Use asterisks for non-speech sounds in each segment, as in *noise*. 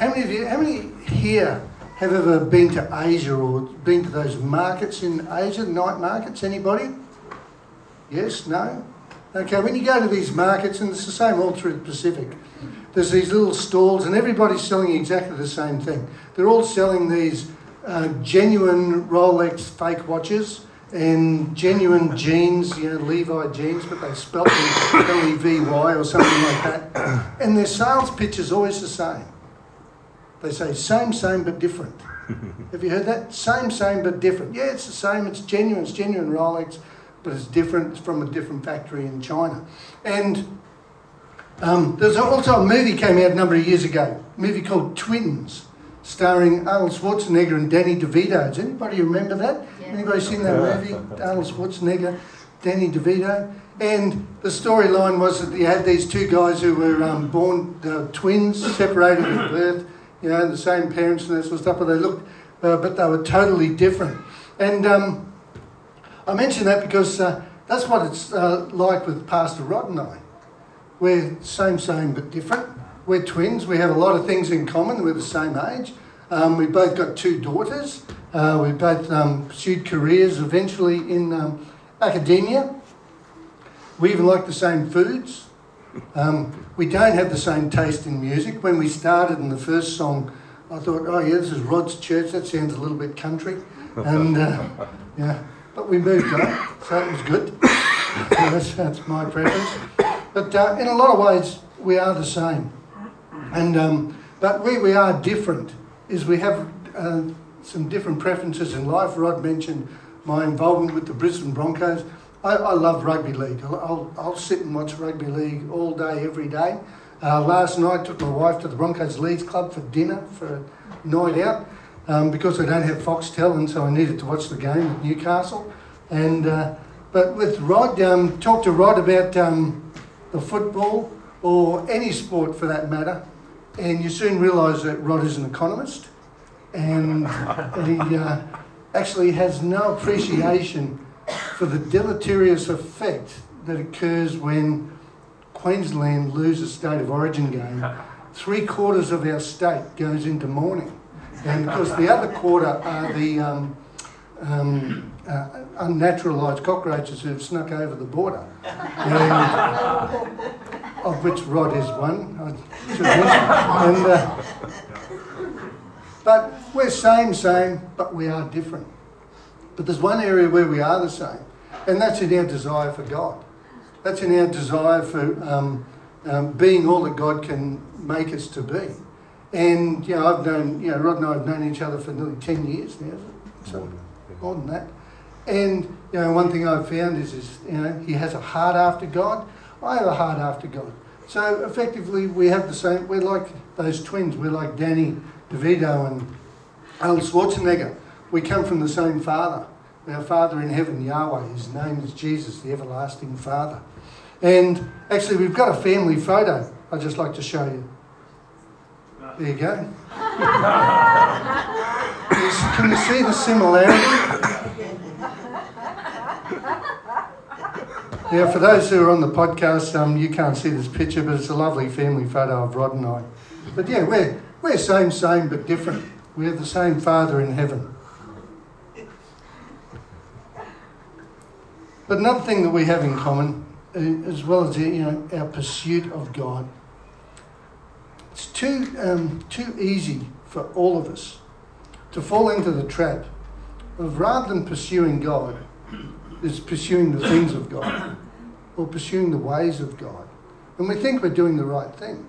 How many of you, how many here have ever been to Asia or been to those markets in Asia, night markets? Anybody? Yes? No? Okay, when you go to these markets, and it's the same all through the Pacific, there's these little stalls, and everybody's selling exactly the same thing. They're all selling these uh, genuine Rolex fake watches and genuine jeans, you know, Levi jeans, but they spelt them L-E-V-Y or something like that. And their sales pitch is always the same. They say same, same, but different. *laughs* Have you heard that? Same, same, but different. Yeah, it's the same. It's genuine. It's genuine Rolex, but it's different. It's from a different factory in China. And um, there's also a movie came out a number of years ago, a movie called Twins, starring Arnold Schwarzenegger and Danny DeVito. Does anybody remember that? Yeah. Anybody seen that movie? *laughs* Arnold Schwarzenegger, Danny DeVito. And the storyline was that you had these two guys who were um, born uh, twins, separated at birth, you know, the same parents and that sort of stuff, but they looked, uh, but they were totally different. And um, I mention that because uh, that's what it's uh, like with Pastor Rod and I. We're same, same, but different. We're twins. We have a lot of things in common. We're the same age. Um, we both got two daughters. Uh, we both um, pursued careers eventually in um, academia. We even like the same foods. Um, we don't have the same taste in music. When we started in the first song, I thought, oh yeah, this is Rod's church. That sounds a little bit country, and uh, yeah. But we moved on, so it was good. *coughs* that's, that's my preference. But uh, in a lot of ways, we are the same. And um, but where we are different is we have uh, some different preferences in life. Rod mentioned my involvement with the Brisbane Broncos. I, I love rugby league. I'll, I'll, sit and watch rugby league all day, every day. Uh, last night, took my wife to the Broncos Leagues Club for dinner for a night out um, because I don't have Foxtel, and so I needed to watch the game at Newcastle. And uh, but with Rod, um, talk to Rod about um, the football or any sport for that matter, and you soon realise that Rod is an economist, and *laughs* he uh, actually has no appreciation for the deleterious effect that occurs when Queensland loses state of origin game. *laughs* Three quarters of our state goes into mourning. And of course, the other quarter are the um, um, uh, unnaturalised cockroaches who've snuck over the border, and, of which Rod is one. And, uh, but we're same, same, but we are different. But there's one area where we are the same, and that's in our desire for God. That's in our desire for um, um, being all that God can make us to be. And, you know, I've known, you know, Rod and I have known each other for nearly 10 years now, so more than that. And, you know, one thing I've found is, is, you know, he has a heart after God. I have a heart after God. So effectively, we have the same, we're like those twins. We're like Danny DeVito and Arnold Schwarzenegger. We come from the same Father. Our Father in heaven, Yahweh. His name is Jesus, the everlasting Father. And actually, we've got a family photo I'd just like to show you. There you go. *laughs* Can you see the similarity? Yeah, for those who are on the podcast, um, you can't see this picture, but it's a lovely family photo of Rod and I. But yeah, we're, we're same, same, but different. We have the same Father in heaven. But another thing that we have in common, uh, as well as you know, our pursuit of God, it's too, um, too easy for all of us to fall into the trap of rather than pursuing God, is pursuing the things of God or pursuing the ways of God. And we think we're doing the right thing.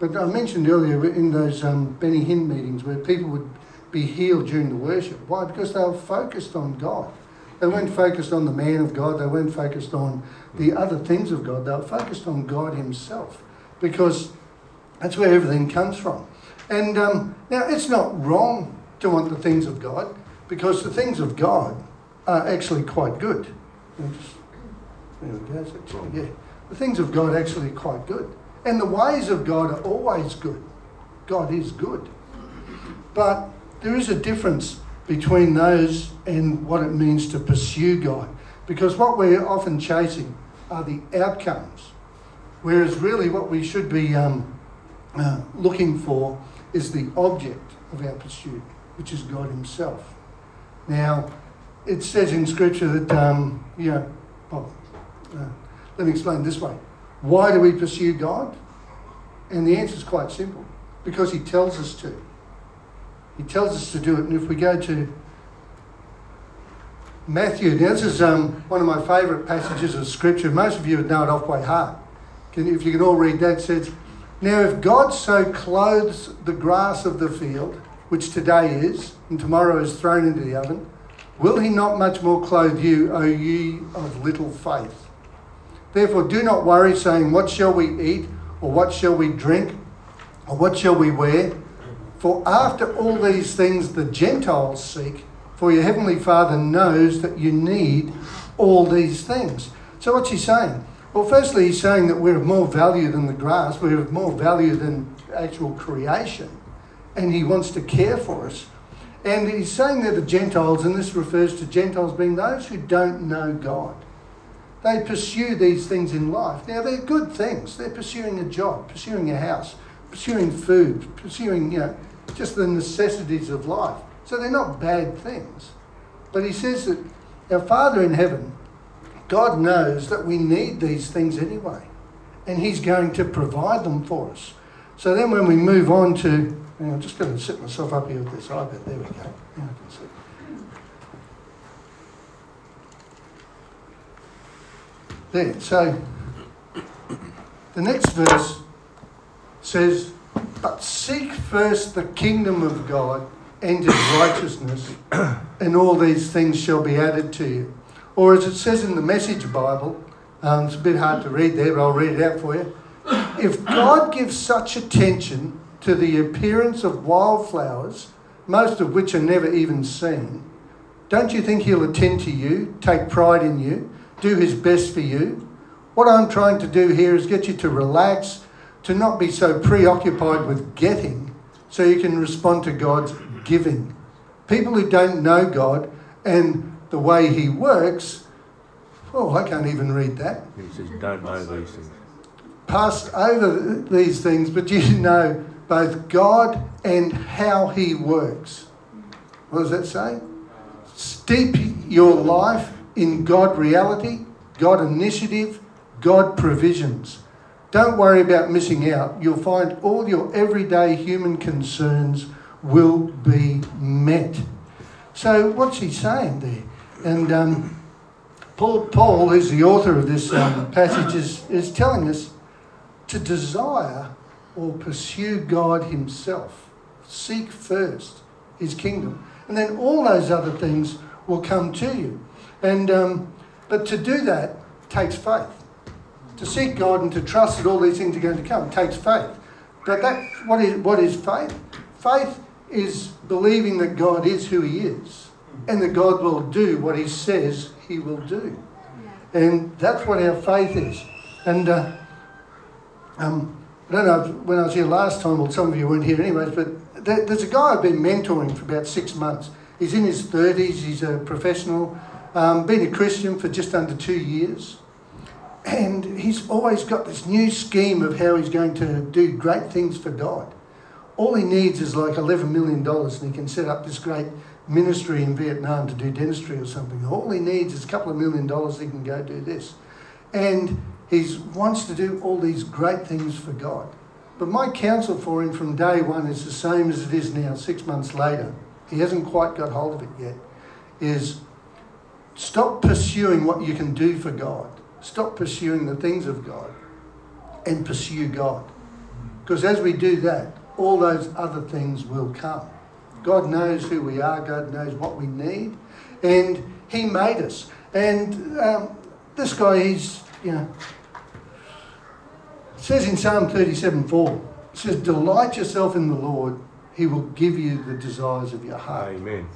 But I mentioned earlier in those um, Benny Hinn meetings where people would be healed during the worship. Why? Because they were focused on God. They weren't focused on the man of God. They weren't focused on the other things of God. They were focused on God Himself because that's where everything comes from. And um, now it's not wrong to want the things of God because the things of God are actually quite good. There we go. Actually, yeah, the things of God are actually quite good, and the ways of God are always good. God is good, but there is a difference between those and what it means to pursue God. Because what we're often chasing are the outcomes, whereas really what we should be um, uh, looking for is the object of our pursuit, which is God Himself. Now, it says in Scripture that, um, you know, well, uh, let me explain this way. Why do we pursue God? And the answer is quite simple because He tells us to. He tells us to do it. And if we go to Matthew, now this is um, one of my favourite passages of Scripture. Most of you would know it off by heart. Can, if you can all read that, it says, Now if God so clothes the grass of the field, which today is, and tomorrow is thrown into the oven, will he not much more clothe you, O ye of little faith? Therefore do not worry, saying, What shall we eat, or what shall we drink, or what shall we wear? For after all these things the Gentiles seek, for your heavenly Father knows that you need all these things. So what's he saying? Well, firstly, he's saying that we're of more value than the grass, we're of more value than actual creation, and he wants to care for us. And he's saying that the Gentiles, and this refers to Gentiles being those who don't know God. They pursue these things in life. Now, they're good things. They're pursuing a job, pursuing a house, pursuing food, pursuing, you know, just the necessities of life. So they're not bad things. But he says that our Father in heaven, God knows that we need these things anyway. And he's going to provide them for us. So then when we move on to, I'm just going to sit myself up here with this iPad. There we go. Now I can see. There. So the next verse says, But seek first the kingdom of God and his *coughs* righteousness, and all these things shall be added to you. Or as it says in the Message Bible, um, it's a bit hard to read there, but I'll read it out for you. If God gives such attention to the appearance of wildflowers, most of which are never even seen, don't you think He'll attend to you, take pride in you, do His best for you? What I'm trying to do here is get you to relax, to not be so preoccupied with getting, so you can respond to God's giving. People who don't know God and the way He works, oh, I can't even read that. He says, don't know these things. Passed over these things, but you *laughs* know both God and how He works. What does that say? Steep your life in God reality, God initiative, God provisions. Don't worry about missing out. You'll find all your everyday human concerns will be met. So, what's he saying there? And um, Paul, Paul, who's the author of this um, passage, is, is telling us to desire or pursue God Himself. Seek first His kingdom. And then all those other things will come to you. And, um, but to do that takes faith. To seek God and to trust that all these things are going to come takes faith. But that, what is, what is faith? Faith is believing that God is who He is and that God will do what He says He will do. And that's what our faith is. And uh, um, I don't know if, when I was here last time, well, some of you weren't here anyways, but there, there's a guy I've been mentoring for about six months. He's in his 30s, he's a professional, um, been a Christian for just under two years. And he's always got this new scheme of how he's going to do great things for God all he needs is like $11 million and he can set up this great ministry in Vietnam to do dentistry or something. All he needs is a couple of million dollars, he can go do this. And he wants to do all these great things for God. But my counsel for him from day one is the same as it is now, six months later. He hasn't quite got hold of it yet. Is stop pursuing what you can do for God. Stop pursuing the things of God and pursue God. Because as we do that, all those other things will come. God knows who we are, God knows what we need, and He made us. And um, this guy, he's, you know, says in Psalm 37 4, it says, Delight yourself in the Lord, He will give you the desires of your heart. Amen.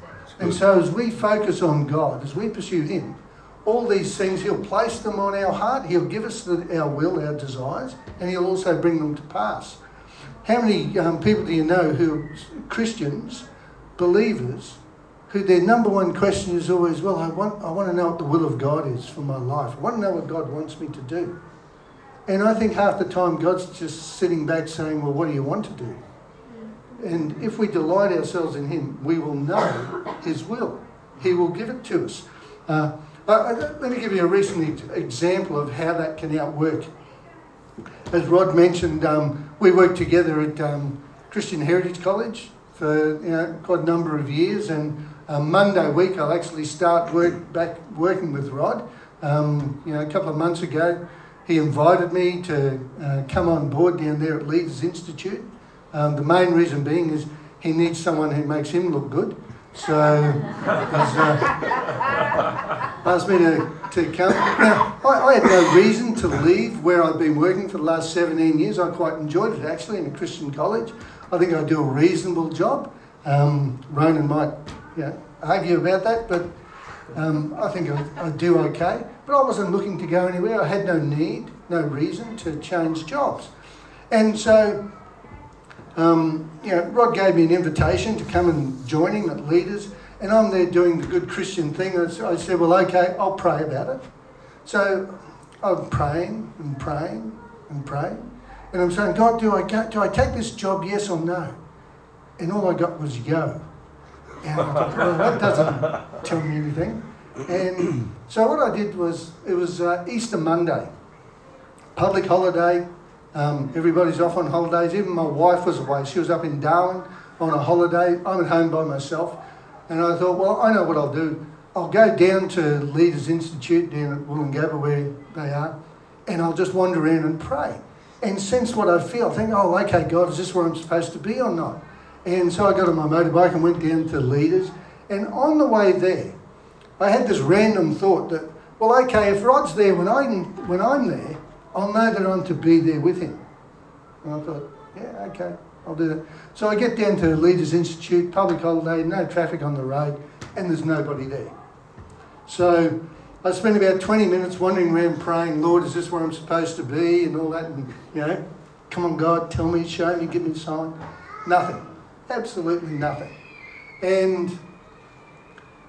And so as we focus on God, as we pursue Him, all these things, He'll place them on our heart, He'll give us the, our will, our desires, and He'll also bring them to pass. How many um, people do you know who are Christians, believers, who their number one question is always, well, I want, I want to know what the will of God is for my life. I want to know what God wants me to do. And I think half the time God's just sitting back saying, well, what do you want to do? And if we delight ourselves in Him, we will know His will. He will give it to us. Uh, let me give you a recent example of how that can outwork. As Rod mentioned, um, we worked together at um, Christian Heritage College for you know, quite a number of years, and um, Monday week I'll actually start work back working with Rod. Um, you know, a couple of months ago, he invited me to uh, come on board down there at Leaders Institute. Um, the main reason being is he needs someone who makes him look good. So he's uh, me to, to come. Now, I, I, had no reason to leave where I've been working for the last 17 years. I quite enjoyed it actually in a Christian college. I think I do a reasonable job. Um, Ronan might argue about that, but um, I think I, I do okay. But I wasn't looking to go anywhere. I had no need, no reason to change jobs. And so um, you know, Rod gave me an invitation to come and join him at Leaders, and I'm there doing the good Christian thing. I said, well, okay, I'll pray about it. So I'm praying and praying and praying, and I'm saying, God, do I go, do I take this job, yes or no? And all I got was go. And I thought, well, that doesn't tell me anything. And *clears throat* so what I did was, it was uh, Easter Monday, public holiday, um, everybody's off on holidays. Even my wife was away. She was up in Darwin on a holiday. I'm at home by myself. And I thought, well, I know what I'll do. I'll go down to Leaders Institute down at Woolloongabba where they are, and I'll just wander in and pray and sense what I feel. Think, oh, okay, God, is this where I'm supposed to be or not? And so I got on my motorbike and went down to Leaders. And on the way there, I had this random thought that, well, okay, if Rod's there when I'm, when I'm there, I'll know that I'm to be there with him. And I thought, yeah, okay, I'll do that. So I get down to the Leaders Institute, public holiday, no traffic on the road, and there's nobody there. So I spent about 20 minutes wandering around praying, Lord, is this where I'm supposed to be? And all that. And, you know, come on, God, tell me, show me, give me a sign. Nothing. Absolutely nothing. And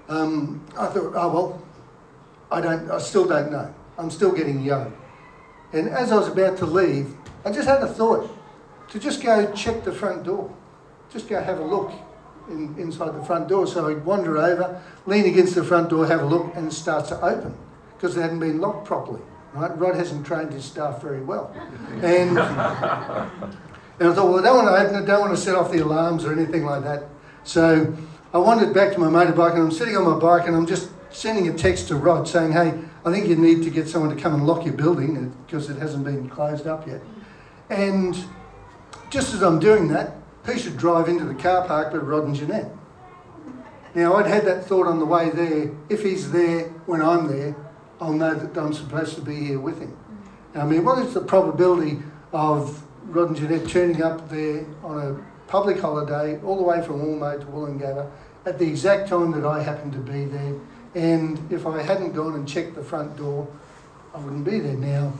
um, I thought, oh, well, I, don't, I still don't know. I'm still getting young. And as I was about to leave, I just had a thought to just go check the front door. Just go have a look in, inside the front door. So I wander over, lean against the front door, have a look, and it starts to open because it hadn't been locked properly. Right? Rod hasn't trained his staff very well. And, and I thought, well, I don't want to open it, don't want to set off the alarms or anything like that. So I wandered back to my motorbike and I'm sitting on my bike and I'm just sending a text to Rod saying, hey, I think you need to get someone to come and lock your building uh, because it hasn't been closed up yet. And just as I'm doing that, who should drive into the car park but Rod and Jeanette? Now, I'd had that thought on the way there. If he's there when I'm there, I'll know that I'm supposed to be here with him. I mean, what is the probability of Rod and Jeanette turning up there on a public holiday all the way from Ormeau to Woolloongabba at the exact time that I happen to be there and if I hadn't gone and checked the front door, I wouldn't be there now.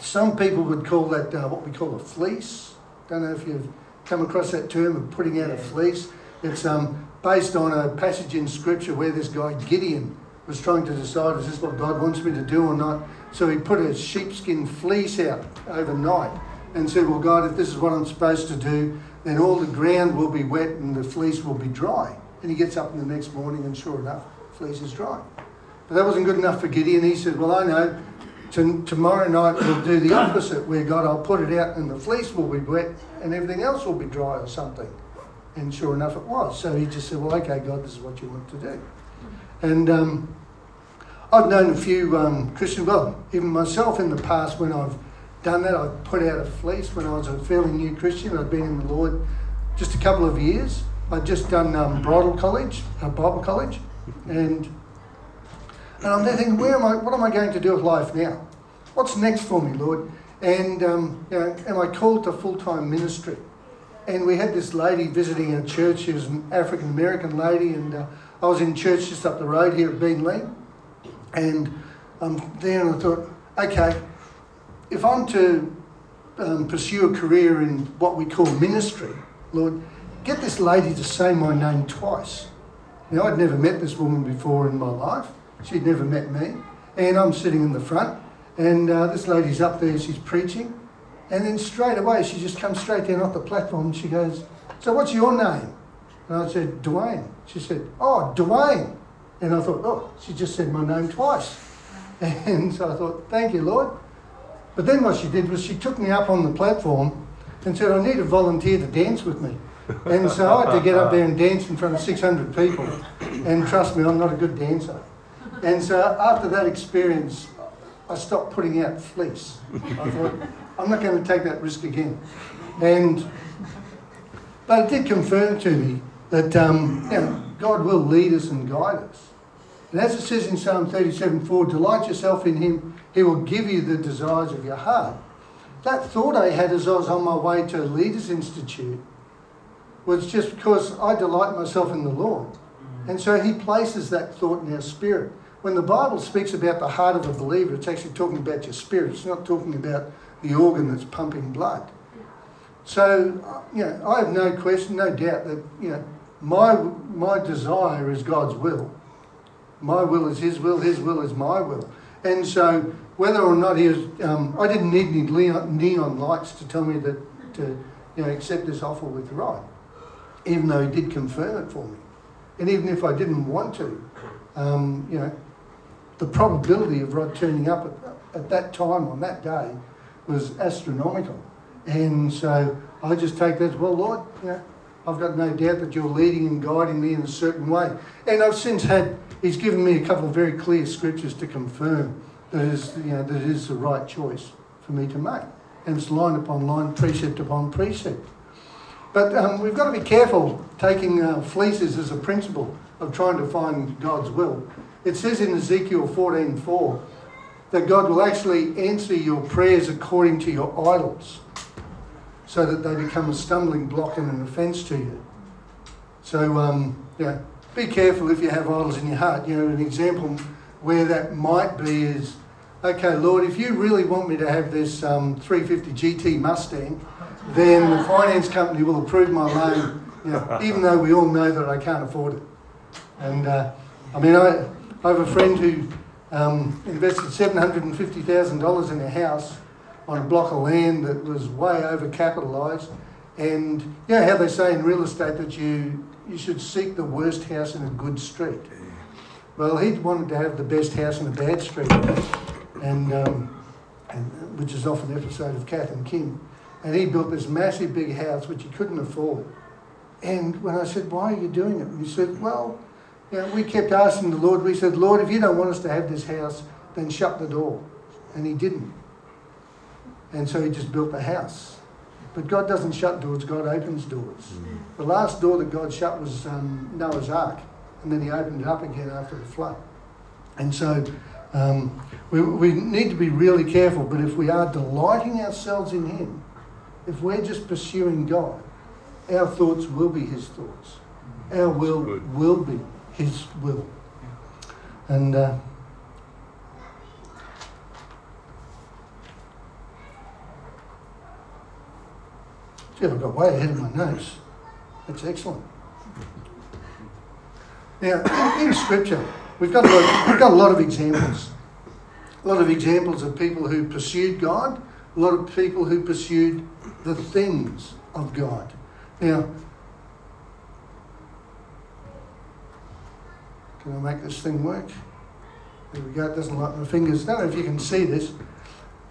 Some people would call that uh, what we call a fleece. Don't know if you've come across that term of putting out a fleece. It's um, based on a passage in Scripture where this guy Gideon was trying to decide is this what God wants me to do or not. So he put a sheepskin fleece out overnight and said, Well, God, if this is what I'm supposed to do, then all the ground will be wet and the fleece will be dry. And he gets up in the next morning, and sure enough, fleece is dry. But that wasn't good enough for Gideon. He said, Well, I know to, tomorrow night we'll do the opposite, where God, I'll put it out and the fleece will be wet and everything else will be dry or something. And sure enough, it was. So he just said, Well, okay, God, this is what you want to do. And um, I've known a few um, Christians, well, even myself in the past when I've done that, I've put out a fleece when I was a fairly new Christian. I'd been in the Lord just a couple of years. I'd just done um, bridal college, uh, Bible college, and, and I'm there thinking, where am I, what am I going to do with life now? What's next for me, Lord? And um, you know, am I called to full time ministry? And we had this lady visiting our church. She was an African American lady, and uh, I was in church just up the road here at Beenleigh. And there, and I thought, okay, if I'm to um, pursue a career in what we call ministry, Lord, get this lady to say my name twice. Now, I'd never met this woman before in my life. She'd never met me. And I'm sitting in the front, and uh, this lady's up there, she's preaching. And then straight away, she just comes straight down off the platform and she goes, So what's your name? And I said, Dwayne. She said, Oh, Dwayne. And I thought, Oh, she just said my name twice. *laughs* And so I thought, Thank you, Lord. But then what she did was she took me up on the platform and said, I need a volunteer to dance with me. And so I had to get up there and dance in front of 600 people. And trust me, I'm not a good dancer. And so after that experience, I stopped putting out fleece. I thought, I'm not going to take that risk again. And but it did confirm to me that um, you know, God will lead us and guide us. And as it says in Psalm 37 4, delight yourself in Him, He will give you the desires of your heart. That thought I had as I was on my way to a Leaders Institute was just because I delight myself in the Lord. And so He places that thought in our spirit. When the Bible speaks about the heart of a believer, it's actually talking about your spirit. It's not talking about the organ that's pumping blood. So, you know, I have no question, no doubt that, you know, my, my desire is God's will. My will is His will, His will is my will. And so, whether or not He was, um, I didn't need any neon lights to tell me that to, you know, accept this offer with Rod, even though He did confirm it for me. And even if I didn't want to, um, you know, the probability of Rod turning up at, at that time on that day was astronomical. And so I just take that as, well, Lord, you know, I've got no doubt that you're leading and guiding me in a certain way. And I've since had, he's given me a couple of very clear scriptures to confirm that is, you know, that it is the right choice for me to make. And it's line upon line, precept upon precept. But um, we've got to be careful taking uh, fleeces as a principle of trying to find God's will. It says in Ezekiel 14:4 that God will actually answer your prayers according to your idols so that they become a stumbling block and an offence to you. So, um, yeah, be careful if you have idols in your heart. You know, an example where that might be is, okay, Lord, if you really want me to have this um, 350 GT Mustang, then the finance company will approve my loan, you know, even though we all know that I can't afford it. And uh, I mean, I, I have a friend who um, invested $750,000 in a house on a block of land that was way overcapitalised. And you know how they say in real estate that you, you should seek the worst house in a good street. Well, he wanted to have the best house in a bad street, and, um, and which is off an episode of Kath and Kim. And he built this massive big house which he couldn't afford. And when I said, Why are you doing it? he said, Well, you know, we kept asking the Lord, we said, Lord, if you don't want us to have this house, then shut the door. And he didn't. And so he just built the house. But God doesn't shut doors, God opens doors. Mm. The last door that God shut was um, Noah's Ark, and then he opened it up again after the flood. And so um, we, we need to be really careful, but if we are delighting ourselves in Him, if we're just pursuing God, our thoughts will be His thoughts. Our will will be His will. And uh, Gee, I got way ahead of my notes. That's excellent. Now, *coughs* in Scripture, we've got, a lot, we've got a lot of examples. A lot of examples of people who pursued God, a lot of people who pursued the things of God. Now, can I make this thing work? There we go, it doesn't like my fingers. I don't know if you can see this.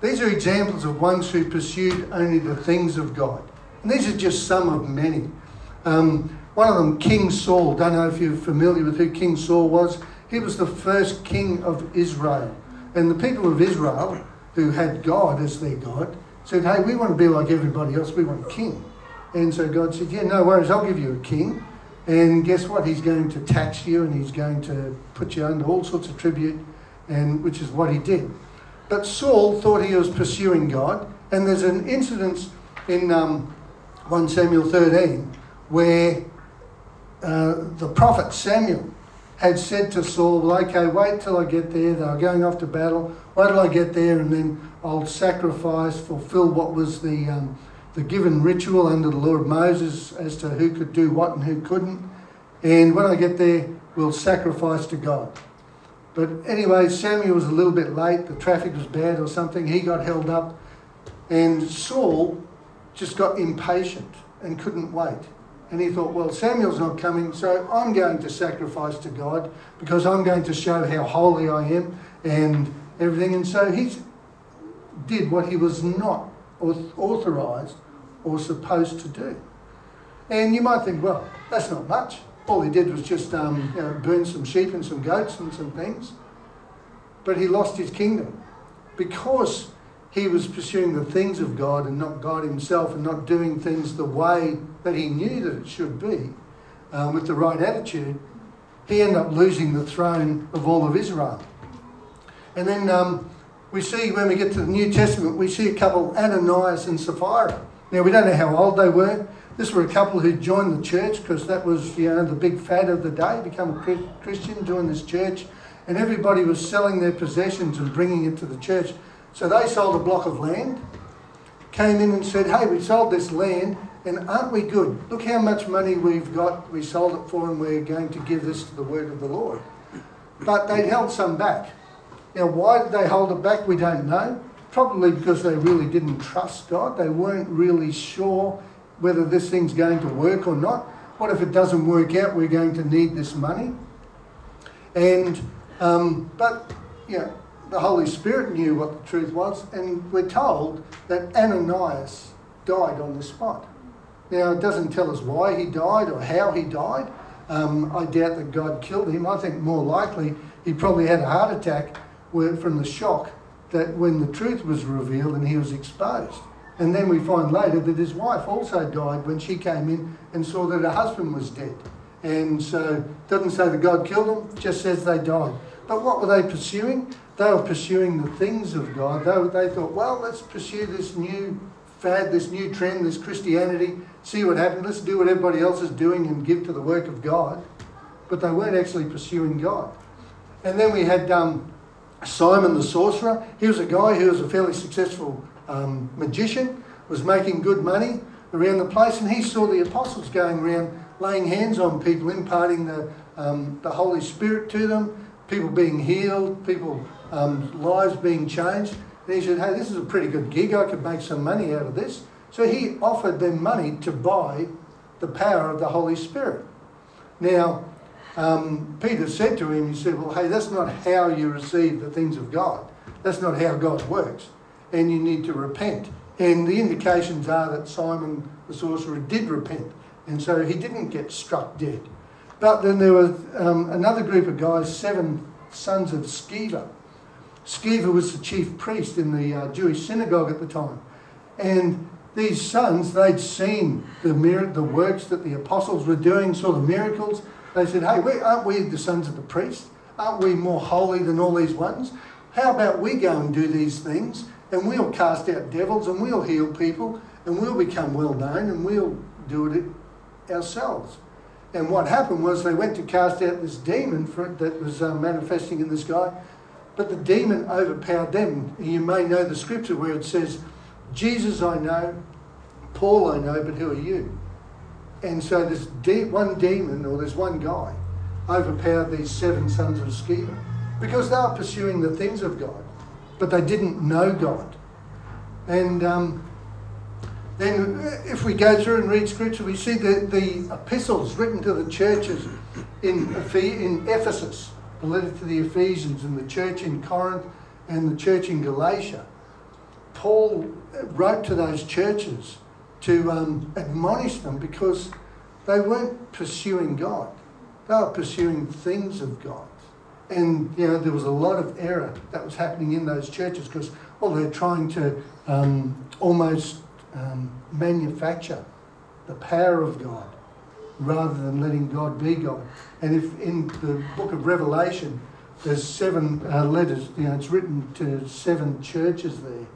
These are examples of ones who pursued only the things of God. And these are just some of many. Um, one of them, King Saul. Don't know if you're familiar with who King Saul was. He was the first king of Israel. And the people of Israel, who had God as their God, said, Hey, we want to be like everybody else. We want a king. And so God said, Yeah, no worries. I'll give you a king. And guess what? He's going to tax you and he's going to put you under all sorts of tribute, and which is what he did. But Saul thought he was pursuing God. And there's an incident in um, 1 Samuel 13, where uh, the prophet Samuel had said to Saul, well, okay, wait till I get there. They are going off to battle. Wait till I get there and then I'll sacrifice, fulfill what was the, um, the given ritual under the law of Moses as to who could do what and who couldn't. And when I get there, we'll sacrifice to God. But anyway, Samuel was a little bit late. The traffic was bad or something. He got held up. And Saul just got impatient and couldn't wait. And he thought, well, Samuel's not coming, so I'm going to sacrifice to God because I'm going to show how holy I am and everything. And so he did what he was not authorized or supposed to do. And you might think, well, that's not much. All he did was just um, you know, burn some sheep and some goats and some things. But he lost his kingdom because he was pursuing the things of God and not God himself and not doing things the way that he knew that it should be um, with the right attitude. He ended up losing the throne of all of Israel. And then um, we see when we get to the New Testament, we see a couple, Ananias and Sapphira. Now, we don't know how old they were. This were a couple who joined the church because that was, you know, the big fad of the day, become a Christian, join this church. And everybody was selling their possessions and bringing it to the church. So they sold a block of land, came in and said, hey, we sold this land and aren't we good? Look how much money we've got, we sold it for and we're going to give this to the word of the Lord. But they held some back. Now, why did they hold it back? We don't know. Probably because they really didn't trust God. They weren't really sure whether this thing's going to work or not. What if it doesn't work out? We're going to need this money. And, um, but, you know, the Holy Spirit knew what the truth was, and we're told that Ananias died on the spot. Now, it doesn't tell us why he died or how he died. Um, I doubt that God killed him. I think more likely he probably had a heart attack from the shock that when the truth was revealed and he was exposed. And then we find later that his wife also died when she came in and saw that her husband was dead. And so it doesn't say that God killed them, just says they died. But what were they pursuing? They were pursuing the things of God. They, they thought, well, let's pursue this new fad, this new trend, this Christianity, see what happens. Let's do what everybody else is doing and give to the work of God. But they weren't actually pursuing God. And then we had um, Simon the sorcerer. He was a guy who was a fairly successful um, magician, was making good money around the place, and he saw the apostles going around laying hands on people, imparting the, um, the Holy Spirit to them, people being healed, people um, lives being changed. And he said, hey, this is a pretty good gig. I could make some money out of this. So he offered them money to buy the power of the Holy Spirit. Now, um, Peter said to him, he said, well, hey, that's not how you receive the things of God. That's not how God works. And you need to repent. And the indications are that Simon the sorcerer did repent. And so he didn't get struck dead. But then there was um, another group of guys, seven sons of Sceva. Sceva was the chief priest in the uh, Jewish synagogue at the time. And these sons, they'd seen the, the works that the apostles were doing, saw the miracles, they said, hey, we, aren't we the sons of the priest? Aren't we more holy than all these ones? How about we go and do these things and we'll cast out devils and we'll heal people and we'll become well known and we'll do it ourselves. And what happened was they went to cast out this demon for, that was uh, manifesting in this guy, but the demon overpowered them. You may know the scripture where it says, Jesus I know, Paul I know, but who are you? And so this de- one demon or this one guy overpowered these seven sons of Sceva because they were pursuing the things of God, but they didn't know God. And um, then if we go through and read scripture, we see the, the epistles written to the churches in, in Ephesus, the letter to the Ephesians, and the church in Corinth, and the church in Galatia. Paul wrote to those churches to um, admonish them because they weren't pursuing God. They were pursuing things of God. And, you know, there was a lot of error that was happening in those churches because, well, they're trying to um, almost um, manufacture the power of God rather than letting God be God. And if in the book of Revelation, there's seven uh, letters, you know, it's written to seven churches there.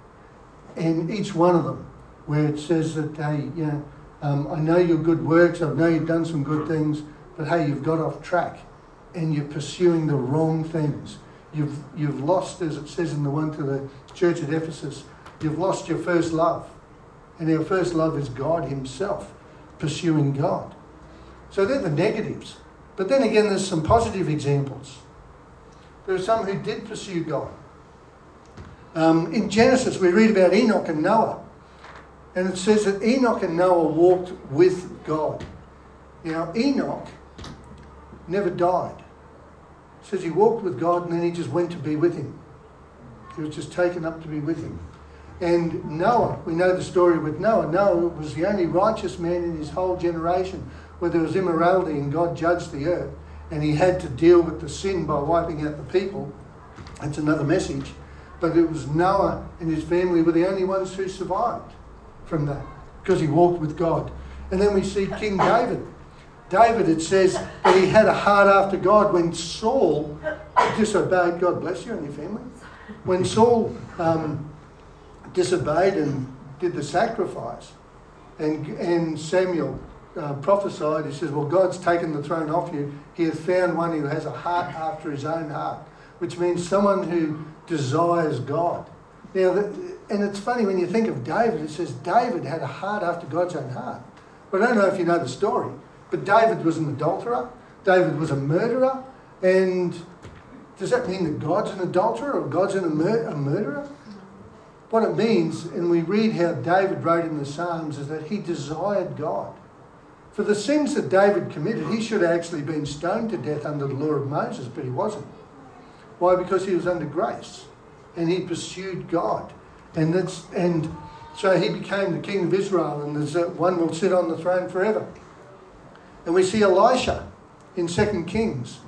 And each one of them where it says that, hey, you know, um, I know your good works, I know you've done some good things, but hey, you've got off track and you're pursuing the wrong things. You've, you've lost, as it says in the one to the church at Ephesus, you've lost your first love. And our first love is God Himself, pursuing God. So they're the negatives. But then again, there's some positive examples. There are some who did pursue God. Um, in Genesis, we read about Enoch and Noah. And it says that Enoch and Noah walked with God. Now, Enoch never died. It says he walked with God and then he just went to be with him. He was just taken up to be with him. And Noah, we know the story with Noah. Noah was the only righteous man in his whole generation where there was immorality and God judged the earth. And he had to deal with the sin by wiping out the people. That's another message. But it was Noah and his family were the only ones who survived from that because he walked with God. And then we see King David. David, it says that he had a heart after God when Saul disobeyed. God bless you and your family. When Saul um, disobeyed and did the sacrifice, and, and Samuel uh, prophesied, he says, Well, God's taken the throne off you. He has found one who has a heart after his own heart, which means someone who desires God. Now, and it's funny when you think of David, it says David had a heart after God's own heart. But I don't know if you know the story, but David was an adulterer, David was a murderer, and does that mean that God's an adulterer or God's a, mur- a murderer? What it means, and we read how David wrote in the Psalms, is that he desired God. For the sins that David committed, he should have actually been stoned to death under the law of Moses, but he wasn't. Why? Because he was under grace and he pursued God. And that's and so he became the king of Israel, and there's one will sit on the throne forever. And we see Elisha in Second Kings.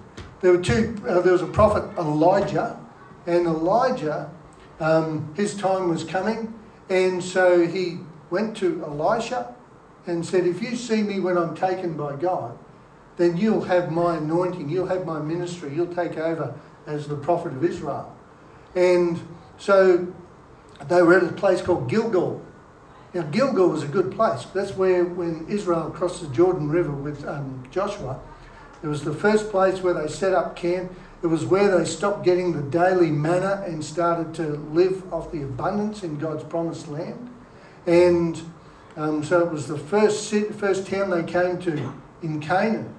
There were two. Uh, there was a prophet Elijah, and Elijah, um, his time was coming, and so he went to Elisha and said, "If you see me when I'm taken by God, then you'll have my anointing. You'll have my ministry. You'll take over as the prophet of Israel." And so they were at a place called Gilgal. Now, Gilgal was a good place. That's where, when Israel crossed the Jordan River with um, Joshua, it was the first place where they set up camp. It was where they stopped getting the daily manna and started to live off the abundance in God's promised land. And um, so it was the first, first town they came to in Canaan.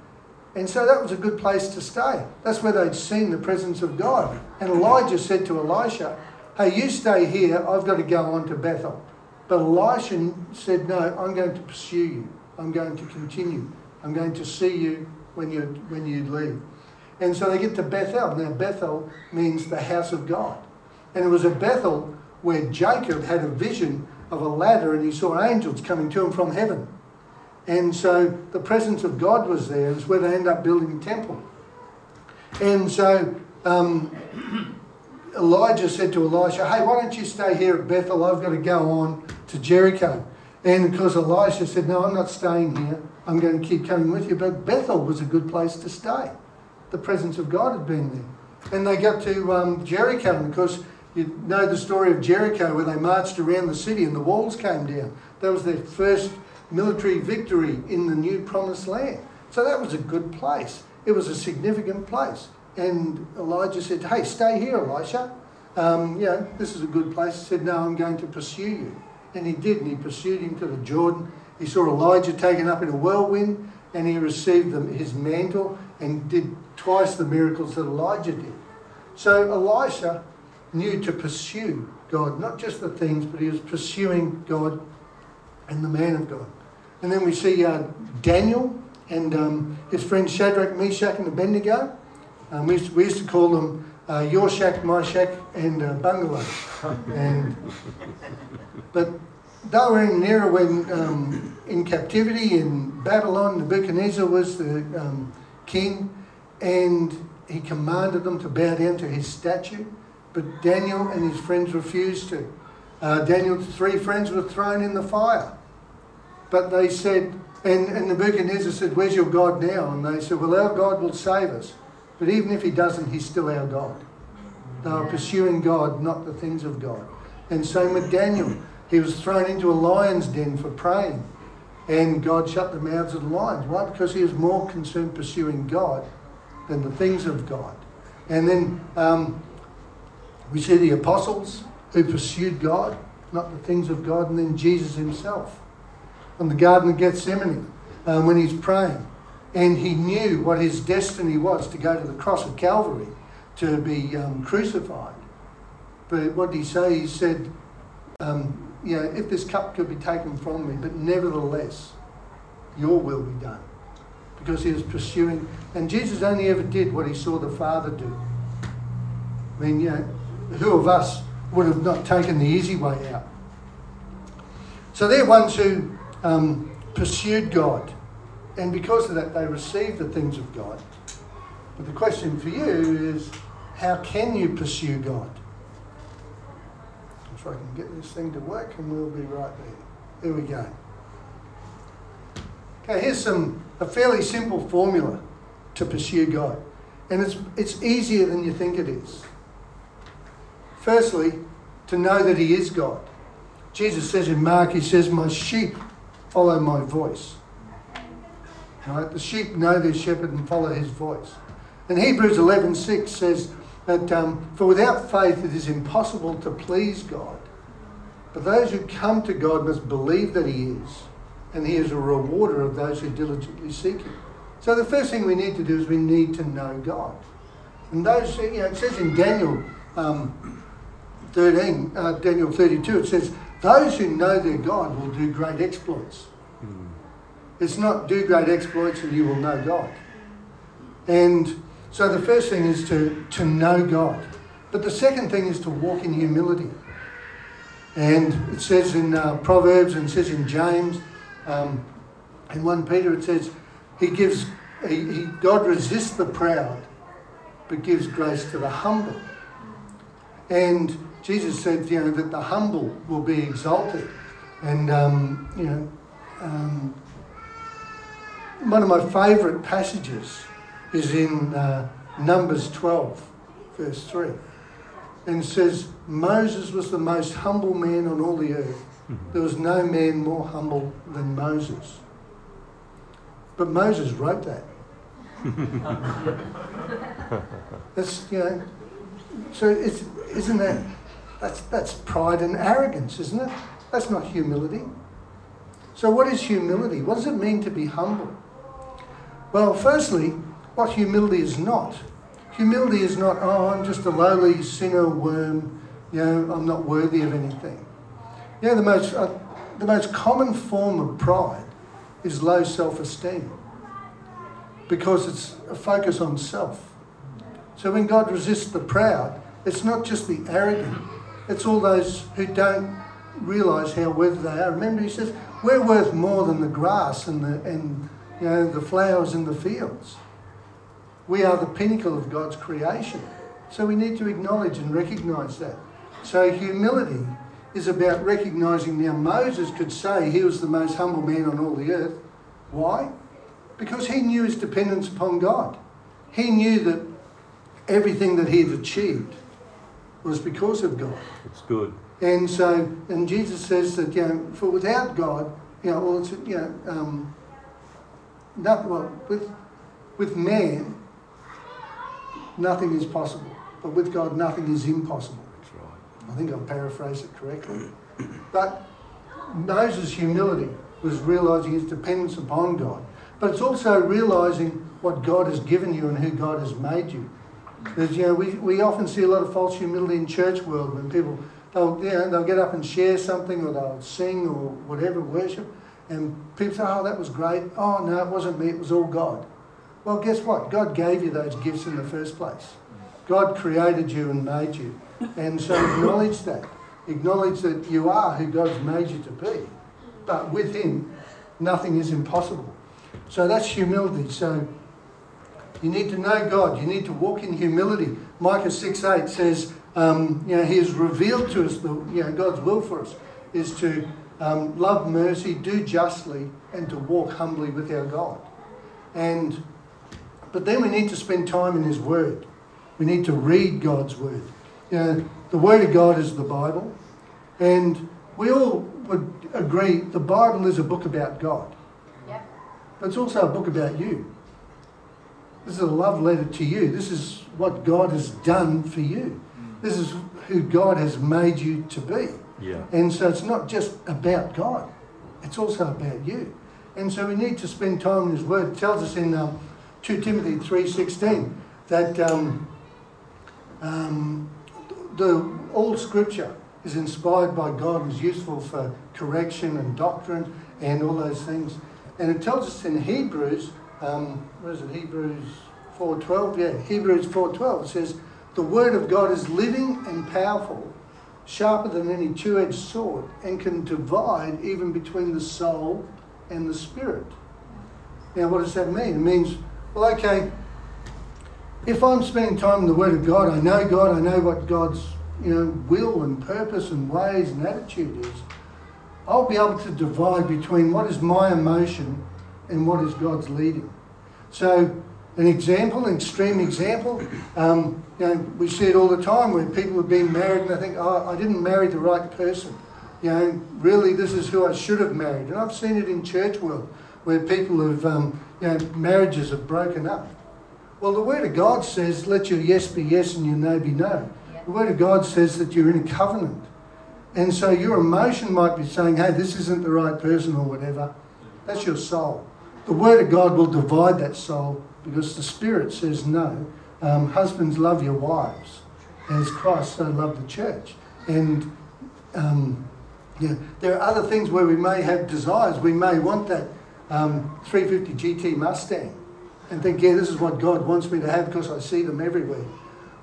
And so that was a good place to stay. That's where they'd seen the presence of God. And Elijah said to Elisha, Hey, you stay here, I've got to go on to Bethel. But Elisha said, No, I'm going to pursue you. I'm going to continue. I'm going to see you when you, when you leave. And so they get to Bethel. Now, Bethel means the house of God. And it was at Bethel where Jacob had a vision of a ladder and he saw angels coming to him from heaven. And so the presence of God was there. It's where they end up building the temple. And so um, *clears throat* Elijah said to Elisha, Hey, why don't you stay here at Bethel? I've got to go on to Jericho. And because Elisha said, No, I'm not staying here. I'm going to keep coming with you. But Bethel was a good place to stay. The presence of God had been there. And they got to um, Jericho. And of course, you know the story of Jericho where they marched around the city and the walls came down. That was their first military victory in the new promised land. So that was a good place. It was a significant place. And Elijah said, Hey, stay here, Elisha. Um, you know, this is a good place. He said, No, I'm going to pursue you. And he did, and he pursued him to the Jordan. He saw Elijah taken up in a whirlwind, and he received his mantle and did twice the miracles that Elijah did. So Elisha knew to pursue God, not just the things, but he was pursuing God and the man of God. And then we see uh, Daniel and um, his friends Shadrach, Meshach, and Abednego. Um, we, used to, we, used to, call them uh, your shack, my shack, and uh, bungalow. *laughs* and but they were in an era when um, in captivity in Babylon, Nebuchadnezzar was the um, king, and he commanded them to bow down to his statue. But Daniel and his friends refused to. Uh, Daniel's three friends were thrown in the fire. But they said, and, and Nebuchadnezzar said, Where's your God now? And they said, Well, our God will save us. But even if he doesn't, he's still our God. They were pursuing God, not the things of God. And same with Daniel. He was thrown into a lion's den for praying. And God shut the mouths of the lions. Why? Because he was more concerned pursuing God than the things of God. And then um, we see the apostles who pursued God, not the things of God, and then Jesus himself on the Garden of Gethsemane um, when he's praying and he knew what his destiny was to go to the cross of Calvary to be um, crucified. But what did he say? He said, um, you know, if this cup could be taken from me, but nevertheless, your will be done. Because he was pursuing. And Jesus only ever did what he saw the Father do. I mean, you know, who of us would have not taken the easy way out? So they're ones who um, pursued God. And because of that, they received the things of God. But the question for you is how can you pursue God? If I can get this thing to work, and we'll be right there. There we go. Okay, here's some a fairly simple formula to pursue God. And it's it's easier than you think it is. Firstly, to know that He is God. Jesus says in Mark, He says, My sheep follow my voice. Right? The sheep know their shepherd and follow his voice. And Hebrews 11:6 says that um, for without faith it is impossible to please God. But those who come to God must believe that He is, and He is a rewarder of those who diligently seek Him. So the first thing we need to do is we need to know God. And those, you know, it says in Daniel um, 13, uh, Daniel 32, it says, those who know their God will do great exploits. Mm. It's not do great exploits and you will know God. And so the first thing is to, to know God. But the second thing is to walk in humility. And it says in uh, Proverbs and it says in James, um, in 1 Peter, it says, He gives, he, he, God resists the proud, but gives grace to the humble. And Jesus said, you know, that the humble will be exalted. And, um, you know, um, one of my favourite passages is in uh, Numbers 12, verse 3. And says, Moses was the most humble man on all the earth. Mm-hmm. There was no man more humble than Moses. But Moses wrote that. *laughs* That's, you know, so it's, isn't that that's, that's pride and arrogance, isn't it? That's not humility. So, what is humility? What does it mean to be humble? Well, firstly, what humility is not. Humility is not, oh, I'm just a lowly sinner worm, you know, I'm not worthy of anything. You know, the most, uh, the most common form of pride is low self esteem because it's a focus on self. So when God resists the proud, it's not just the arrogant, it's all those who don't realise how worthy they are. Remember, he says, we're worth more than the grass and the, and, you know, the flowers in the fields. We are the pinnacle of God's creation. So we need to acknowledge and recognise that. So humility is about recognising now Moses could say he was the most humble man on all the earth. Why? Because he knew his dependence upon God. He knew that everything that he had achieved was because of God. It's good. And so, and Jesus says that, you know, for without God, you know, well, it's, you know, um, not, well, with, with man, nothing is possible. But with God, nothing is impossible. That's right. I think I've paraphrased it correctly. But Moses' humility was realizing his dependence upon God. But it's also realizing what God has given you and who God has made you. Because, you know, we, we often see a lot of false humility in church world when people, they'll, you know, they'll get up and share something or they'll sing or whatever, worship, and people say, oh, that was great. Oh, no, it wasn't me, it was all God. Well, guess what? God gave you those gifts in the first place. God created you and made you. And so acknowledge that. Acknowledge that you are who God's made you to be. But with Him, nothing is impossible. So that's humility. So you need to know God. You need to walk in humility. Micah 6 8 says, um, you know, He has revealed to us the, you know, God's will for us is to um, love mercy, do justly, and to walk humbly with our God. And but then we need to spend time in His Word. We need to read God's Word. You know, the Word of God is the Bible, and we all would agree the Bible is a book about God. Yep. But it's also a book about you. This is a love letter to you. This is what God has done for you. This is who God has made you to be. Yeah. And so it's not just about God, it's also about you. And so we need to spend time in His Word. It tells us in um, 2 Timothy 3.16 that um, um, the, all Scripture is inspired by God and is useful for correction and doctrine and all those things. And it tells us in Hebrews um, what is it, Hebrews 4.12? Yeah, Hebrews 4.12. Says, the word of God is living and powerful, sharper than any two-edged sword, and can divide even between the soul and the spirit. Now, what does that mean? It means, well, okay, if I'm spending time in the Word of God, I know God, I know what God's you know will and purpose and ways and attitude is. I'll be able to divide between what is my emotion and what is God's leading. So, an example, an extreme example, um, you know, we see it all the time where people have been married and they think, oh, I didn't marry the right person. You know, really, this is who I should have married. And I've seen it in church world where people have, um, you know, marriages have broken up. Well, the Word of God says, let your yes be yes and your no be no. The Word of God says that you're in a covenant. And so your emotion might be saying, hey, this isn't the right person or whatever. That's your soul. The Word of God will divide that soul because the Spirit says no. Um, husbands, love your wives as Christ so loved the church. And um, yeah, there are other things where we may have desires. We may want that um, 350 GT Mustang and think, yeah, this is what God wants me to have because I see them everywhere.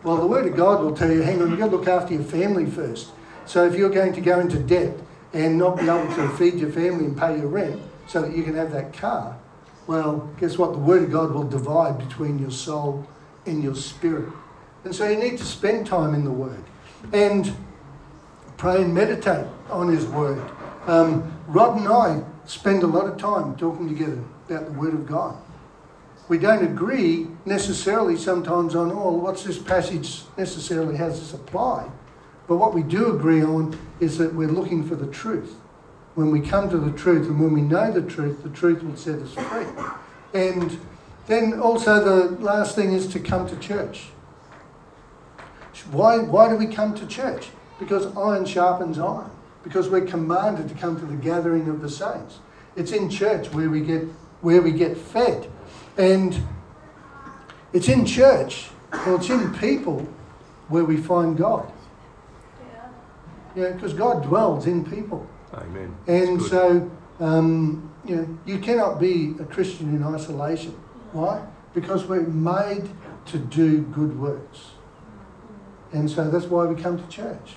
Well, the Word of God will tell you, hang on, you've got to look after your family first. So if you're going to go into debt and not be able to feed your family and pay your rent so that you can have that car, well, guess what? The Word of God will divide between your soul and your spirit. And so you need to spend time in the Word and pray and meditate on His Word. Um, Rod and I spend a lot of time talking together about the Word of God. We don't agree necessarily sometimes on, oh, what's this passage necessarily has this apply? But what we do agree on is that we're looking for the truth. When we come to the truth and when we know the truth, the truth will set us free. And then also the last thing is to come to church. Why, why do we come to church? Because iron sharpens iron. Because we're commanded to come to the gathering of the saints. It's in church where we get where we get fed. And it's in church, or it's in people where we find God. Yeah, because God dwells in people. Amen. And so, um, you know, you cannot be a Christian in isolation. Why? Because we're made to do good works. And so that's why we come to church.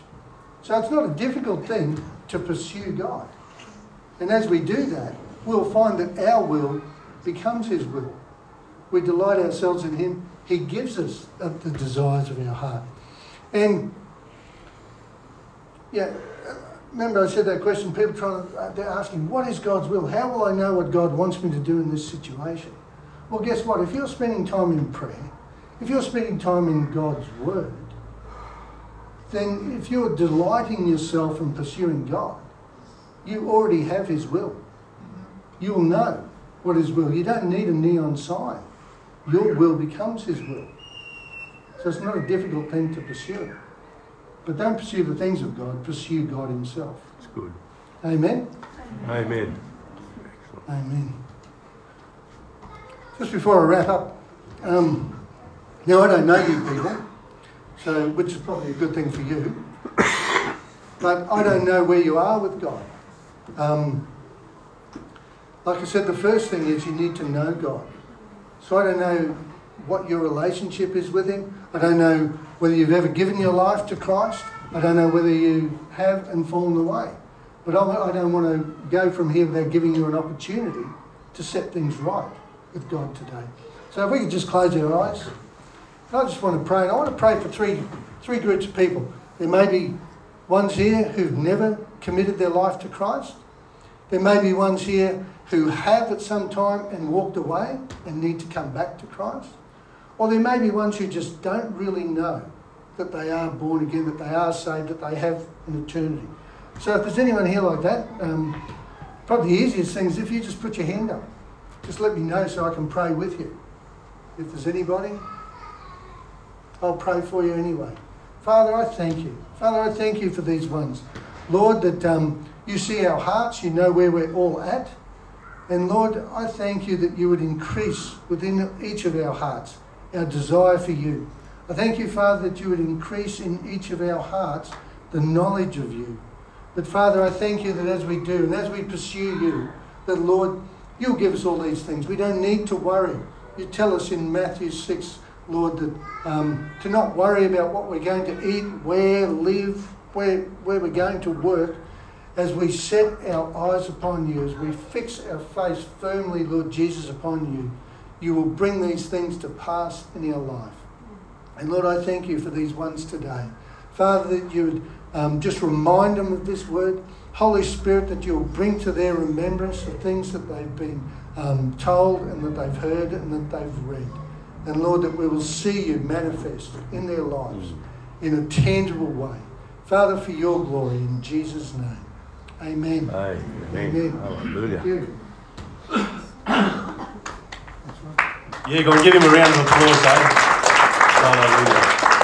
So it's not a difficult thing to pursue God. And as we do that, we'll find that our will becomes His will. We delight ourselves in Him. He gives us the desires of our heart. And yeah, remember I said that question. People trying to, uh, they're asking, "What is God's will? How will I know what God wants me to do in this situation?" Well, guess what? If you're spending time in prayer, if you're spending time in God's Word, then if you're delighting yourself in pursuing God, you already have His will. You'll know what His will. You don't need a neon sign. Your will becomes His will. So it's not a difficult thing to pursue. But don't pursue the things of God, pursue God Himself. It's good. Amen? Amen. Amen. Just before I wrap up, um, now I don't know you people, so which is probably a good thing for you, but I don't know where you are with God. Um, like I said, the first thing is you need to know God. So I don't know what your relationship is with Him. I don't know whether you've ever given your life to Christ. I don't know whether you have and fallen away. But I don't want to go from here without giving you an opportunity to set things right with God today. So if we could just close our eyes. I just want to pray, and I want to pray for three, three groups of people. There may be ones here who've never committed their life to Christ. There may be ones here who have at some time and walked away and need to come back to Christ. Or there may be ones who just don't really know that they are born again, that they are saved, that they have an eternity. So if there's anyone here like that, um, probably the easiest thing is if you just put your hand up. Just let me know so I can pray with you. If there's anybody, I'll pray for you anyway. Father, I thank you. Father, I thank you for these ones. Lord, that um, you see our hearts, you know where we're all at. And Lord, I thank you that you would increase within each of our hearts our desire for you. I thank you, Father, that you would increase in each of our hearts the knowledge of you. But Father, I thank you that as we do and as we pursue you, that Lord, You'll give us all these things. We don't need to worry. You tell us in Matthew 6, Lord, that um, to not worry about what we're going to eat, where, live, where, where we're going to work, as we set our eyes upon you, as we fix our face firmly, Lord Jesus, upon you, you will bring these things to pass in our life. And Lord, I thank you for these ones today. Father, that you would um, just remind them of this word. Holy Spirit, that you'll bring to their remembrance the things that they've been um, told and that they've heard and that they've read. And Lord, that we will see you manifest in their lives in a tangible way. Father, for your glory, in Jesus' name. Amen. Amen. Amen. Hallelujah. Thank. Yeah, go and give him a round of applause, eh? Hallelujah.